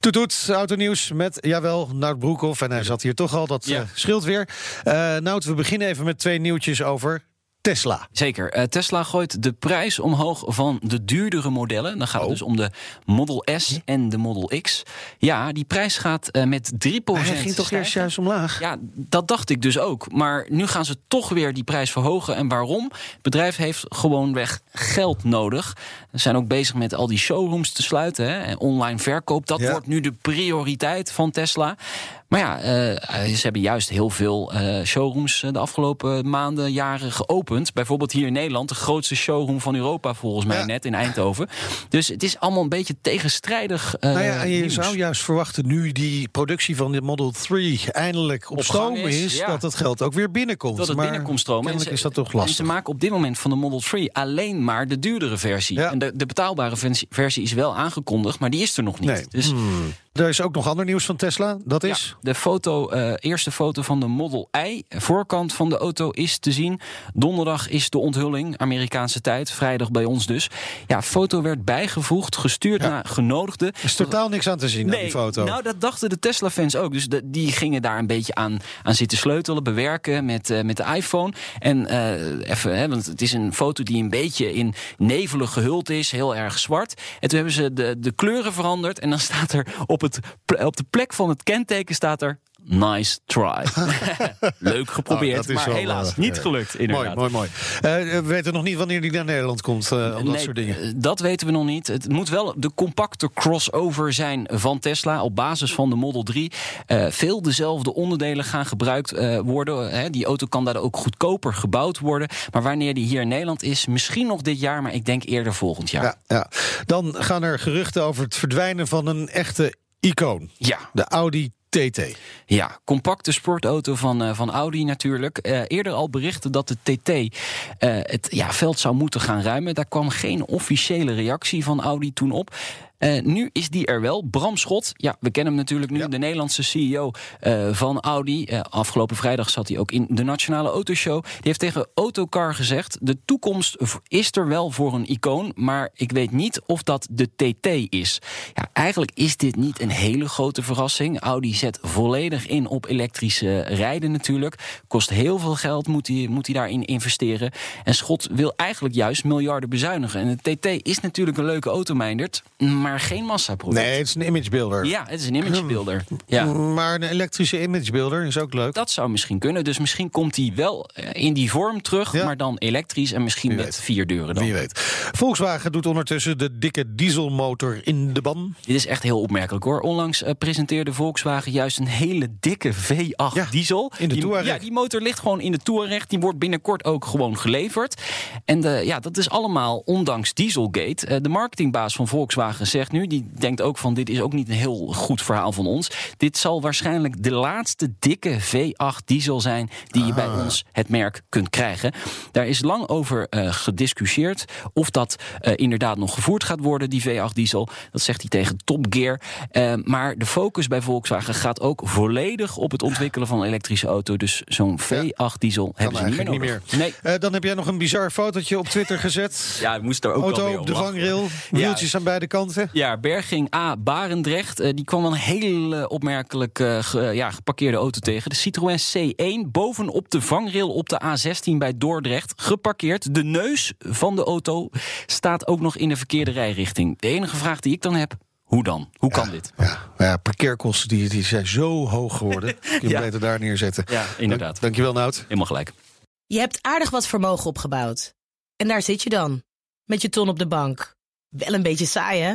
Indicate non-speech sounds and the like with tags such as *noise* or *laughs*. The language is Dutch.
Toet toet, autonieuws met, jawel, Nout Broekhoff. En hij zat hier toch al, dat Ja. eh, scheelt weer. Eh Nout, we beginnen even met twee nieuwtjes over Tesla. Zeker. Eh, Tesla gooit de prijs omhoog van de duurdere modellen. Dan gaat het Oh. dus om de Model S en de Model X. Ja, die prijs gaat eh, met 3% Hij ging toch eerst juist omlaag? Ja, dat dacht ik dus ook. Maar nu gaan ze toch weer die prijs verhogen. En waarom? Het bedrijf heeft gewoonweg geld nodig. Ze zijn ook bezig met al die showrooms te sluiten. Hè. En Online verkoop, dat Ja. wordt nu de prioriteit van Tesla. Maar ja, eh, ze hebben juist heel veel eh, showrooms eh, de afgelopen maanden, jaren geopend. Bijvoorbeeld hier in Nederland, de grootste showroom van Europa volgens mij Ja. net in Eindhoven. Dus het is allemaal een beetje tegenstrijdig. nou ja, en je nieuws. zou juist verwachten nu die productie van de Model 3 eindelijk op, Op gang is, is, ja. dat het geld ook weer binnenkomt. dat het maar binnenkomt stromen. En is dat toch En lastig. ze maken op dit moment van de Model 3 alleen maar de duurdere versie. Ja. En de, de betaalbare versie, versie is wel aangekondigd, maar die is er nog niet. Nee. Dus Hmm. Er is ook nog ander nieuws van Tesla. Dat ja, is... de foto, eh, eerste foto van de Model I, voorkant van de auto, is te zien. Donderdag is de onthulling, Amerikaanse tijd, vrijdag bij ons dus. Ja, foto werd bijgevoegd, gestuurd Ja. naar genodigden. Er is totaal niks aan te zien aan die foto. Nou, dat dachten de Tesla-fans ook. Dus de- die gingen daar een beetje aan, aan zitten sleutelen, bewerken met, eh, met de iPhone. En eh, even, hè, want het is een foto die een beetje in nevelig gehuld is, heel erg zwart. En toen hebben ze de, de kleuren veranderd. En dan staat er op, het, op de plek van het kenteken staat er. Nice try. *laughs* Leuk geprobeerd, Oh, is maar helaas eh, niet ja. gelukt. mooi, Inderdaad. mooi, mooi. Eh, we weten nog niet wanneer die naar Nederland komt. eh, al dat soort dingen. eh, Dat weten we nog niet. Het moet wel de compacte crossover zijn van Tesla op basis van de Model 3. Eh, veel dezelfde onderdelen gaan gebruikt eh, worden. Hè. Die auto kan daar ook goedkoper gebouwd worden. Maar wanneer die hier in Nederland is, misschien nog dit jaar, maar ik denk eerder volgend jaar. Ja, ja. Dan gaan er geruchten over het verdwijnen van een echte icoon. ja. De Audi TT. Ja, compacte sportauto van, eh, van Audi natuurlijk. Eh, eerder al berichten dat de TT eh, het ja, veld zou moeten gaan ruimen. Daar kwam geen officiële reactie van Audi toen op. Eh, nu is die er wel. Bram Schot, ja, we kennen hem natuurlijk nu, Ja. de Nederlandse CEO eh, van Audi. Eh, afgelopen vrijdag zat hij ook in de Nationale Autoshow. Die heeft tegen Autocar gezegd: De toekomst is er wel voor een icoon, maar ik weet niet of dat de TT is. Ja, eigenlijk is dit niet een hele grote verrassing. Audi zet volledig in op elektrische rijden natuurlijk. Kost heel veel geld, moet hij, moet hij daarin investeren. En Schot wil eigenlijk juist miljarden bezuinigen. En de TT is natuurlijk een leuke auto, Meindert, maar geen massaproduct. Nee, het is een imagebuilder. Ja, het is een imagebuilder. Ja. Maar een elektrische imagebuilder is ook leuk. Dat zou misschien kunnen. Dus misschien komt hij wel eh, in die vorm terug, Ja. maar dan elektrisch en misschien Wie met weet. vier deuren dan. Wie weet. Volkswagen doet ondertussen de dikke dieselmotor in de ban. Dit is echt heel opmerkelijk hoor. Onlangs eh, presenteerde Volkswagen juist een hele dikke V8 Ja, diesel. in de die, Touareg. Ja, die motor ligt gewoon in de Touareg. Die wordt binnenkort ook gewoon geleverd. En de, ja, dat is allemaal ondanks Dieselgate. Eh, de marketingbaas van Volkswagen zegt nu, die denkt ook van dit is ook niet een heel goed verhaal van ons. Dit zal waarschijnlijk de laatste dikke V8 diesel zijn die je bij Ah. ons het merk kunt krijgen. Daar is lang over eh, gediscussieerd of dat eh, inderdaad nog gevoerd gaat worden, die V8 diesel. Dat zegt hij tegen Top Gear. Eh, maar de focus bij Volkswagen gaat ook volledig op het ontwikkelen van een elektrische auto. Dus zo'n V8 diesel hebben ze niet meer eigenlijk nodig. niet Nee. Eh, dan heb jij nog een bizar fotootje op Twitter gezet. Ja, ik moest daar ook Auto mee op de vangrail, wieltjes aan beide kanten. Ja, Berging A. Barendrecht. eh, die kwam wel een hele opmerkelijk eh, ge- ja, geparkeerde auto tegen. De Citroën C1 bovenop de vangrail op de A16 bij Dordrecht. Geparkeerd. De neus van de auto staat ook nog in de verkeerde rijrichting. De enige vraag die ik dan heb. Hoe dan? Hoe kan dit? Ja, ja, parkeerkosten die, die zijn zo hoog geworden. *laughs* Kun je Ja. beter daar neerzetten. Ja, inderdaad. Dank, dankjewel, Nout. Helemaal gelijk. Je hebt aardig wat vermogen opgebouwd. En daar zit je dan, met je ton op de bank. Wel een beetje saai, hè?